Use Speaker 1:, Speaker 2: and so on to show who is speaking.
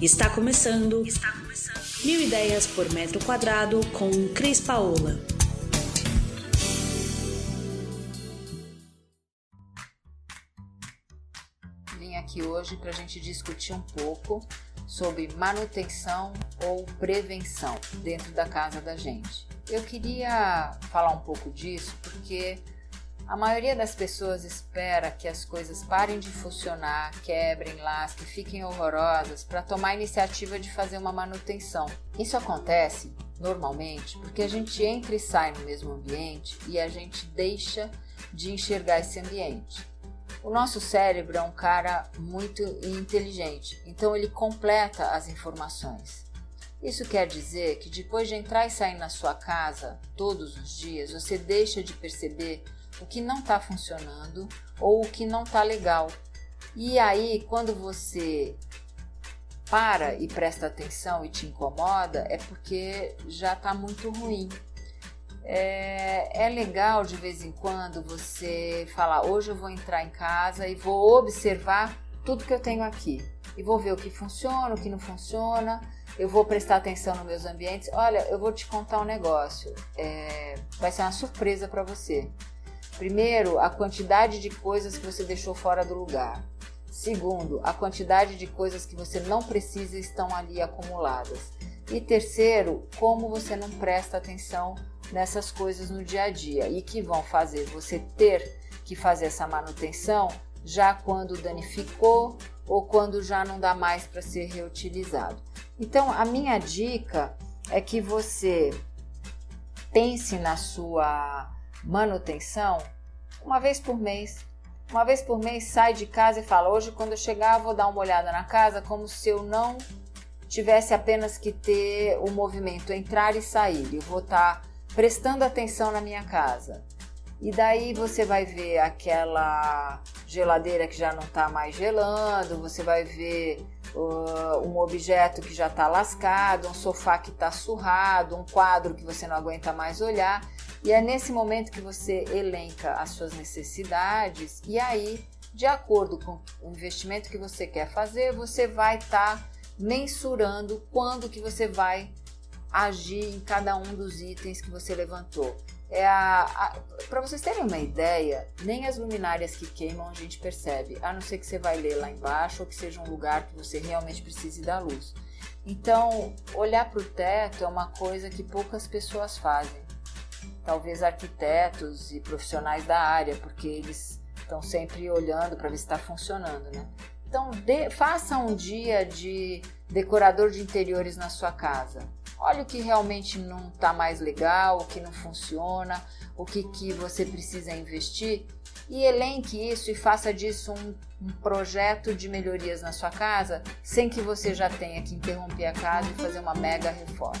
Speaker 1: Está começando. Está começando. Mil ideias por metro quadrado com Cris Paola.
Speaker 2: Vim aqui hoje para a gente discutir um pouco sobre manutenção ou prevenção dentro da casa da gente. Eu queria falar um pouco disso porque a maioria das pessoas espera que as coisas parem de funcionar, quebrem, lasquem, fiquem horrorosas para tomar a iniciativa de fazer uma manutenção. Isso acontece normalmente porque a gente entra e sai no mesmo ambiente e a gente deixa de enxergar esse ambiente. O nosso cérebro é um cara muito inteligente, então ele completa as informações. Isso quer dizer que depois de entrar e sair na sua casa todos os dias, você deixa de perceber o que não está funcionando ou o que não está legal. E aí, quando você para e presta atenção e te incomoda, é porque já está muito ruim. É, é, legal de vez em quando você falar: hoje eu vou entrar em casa e vou observar tudo que eu tenho aqui e vou ver o que funciona, o que não funciona. Eu vou prestar atenção nos meus ambientes. Olha, eu vou te contar um negócio. É, vai ser uma surpresa para você. Primeiro, a quantidade de coisas que você deixou fora do lugar. Segundo, a quantidade de coisas que você não precisa estão ali acumuladas. E terceiro, como você não presta atenção nessas coisas no dia a dia e que vão fazer você ter que fazer essa manutenção já quando danificou ou quando já não dá mais para ser reutilizado. Então, a minha dica é que você pense na sua manutenção uma vez por mês. Uma vez por mês sai de casa e fala: hoje, quando eu chegar, vou dar uma olhada na casa, como se eu não tivesse apenas que ter o movimento entrar e sair. Eu vou estar tá prestando atenção na minha casa. E daí você vai ver aquela geladeira que já não está mais gelando, você vai ver uh, um objeto que já está lascado, um sofá que está surrado, um quadro que você não aguenta mais olhar. E é nesse momento que você elenca as suas necessidades e aí, de acordo com o investimento que você quer fazer, você vai estar tá mensurando quando que você vai agir em cada um dos itens que você levantou. É para vocês terem uma ideia, nem as luminárias que queimam a gente percebe, a não ser que você vai ler lá embaixo ou que seja um lugar que você realmente precise da luz. Então, olhar para o teto é uma coisa que poucas pessoas fazem talvez arquitetos e profissionais da área, porque eles estão sempre olhando para ver se está funcionando, né? Então, de, faça um dia de decorador de interiores na sua casa. Olha o que realmente não está mais legal, o que não funciona, o que, que você precisa investir e elenque isso e faça disso um, um projeto de melhorias na sua casa sem que você já tenha que interromper a casa e fazer uma mega reforma.